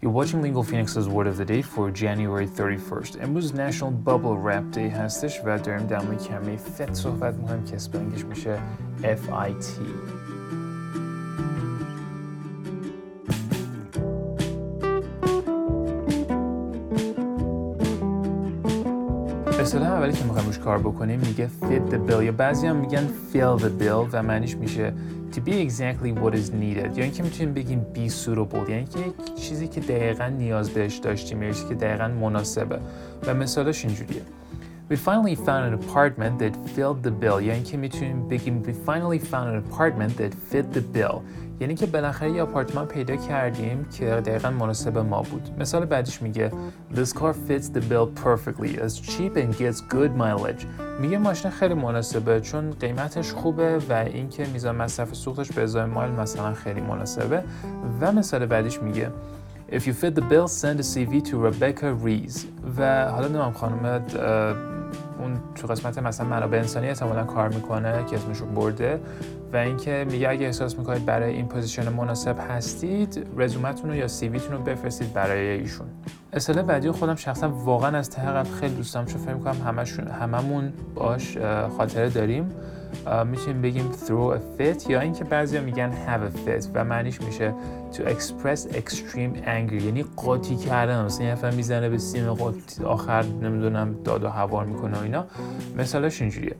You're watching Lingo Phoenix's Word of the Day for January 31st. امروز National Bubble Wrap Day هستش و داریم در مورد کلمه FIT صحبت میکنیم که اسپلینگش میشه F-I-T. اصطلاح اولی که می‌خوایم روش کار بکنیم میگه fit the bill. یا بعضی هم میگن fill the bill و معنیش میشه to be exactly what is needed. یا اینکه می‌تونیم بگیم be suitable. یعنی که چیزی که دقیقا نیاز بهش داشتیم یا چیزی که دقیقا مناسبه. و مثالش اینجوریه. We finally found an apartment that filled the bill. یعنی که می‌تونیم بگیم We finally found an apartment that fit the bill? یعنی که بالاخره یه آپارتمان پیدا کردیم که دقیقا مناسب ما بود مثال بعدیش میگه This car fits the bill perfectly. It's cheap and gets good mileage. میگه ماشین خیلی مناسبه چون قیمتش خوبه و اینکه میزان مصرف سوختش به ازای مایل مثلا خیلی مناسبه و مثال بعدیش میگه If you fit the bill, send a CV to Rebecca Rees. و حالا نمیم خانم اون تو قسمت مثلا منابع انسانی احتمالا کار می‌کنه که اسمش رو برده و اینکه میگه اگه احساس می‌کنید برای این position مناسب هستید رزومتون رو یا CV تون رو بفرستید برای ایشون. اصطلاح بعدی خودم شخصا واقعا از ته خیلی دوستم چون فکر می‌کنم همشون هممون باش خاطره داریم. می‌تونیم بگیم throw a fit یا اینکه بعضیا میگن have a fit و معنیش میشه to express extreme anger یعنی قاطی کردن. مثلا یه نفر می‌زنه به سیم قاطی آخر نمی‌دونم داد و هوار می‌کنه و اینا. مثالش اینجوریه.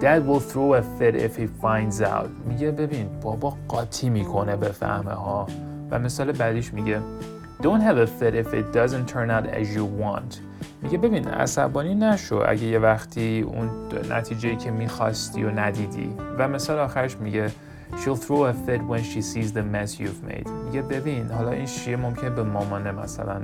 Dad will throw a fit if he finds out. میگه ببین بابا قاطی می‌کنه به فهمه ها. و مثال بعدیش میگه Don't have a fit if it doesn't turn out as you want. میگه ببین عصبانی نشو اگه یه وقتی اون نتیجه که می‌خواستی و ندیدی. و مثال آخرش میگه She'll throw a fit when she sees the mess you've made. میگه ببین حالا این she یه ممکنه به مامانه مثلا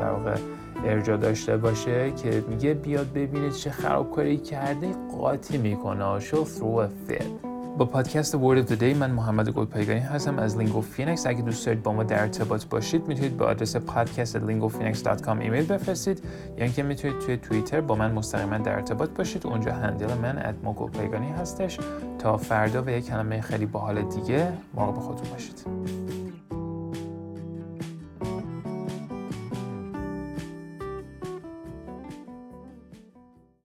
در واقع ارجا داشته باشه که میگه بیاد ببینه چه خرابکاری کرده قاطی می‌کنه. She'll throw a fit. با پادکست Word of the Day من محمد گلپایگانی هستم. از Lingo Phoenix اگه دوست دارید با ما در ارتباط باشید می‌تونید به آدرس پادکست lingophoenix.com ایمیل بفرستید یا اینکه می‌تونید توی توییتر با من مستقیما در ارتباط باشید. اونجا هندل من گلپایگانی هستش. تا فردا و یک کلمه خیلی باحال دیگه مراقب خودتون باشید.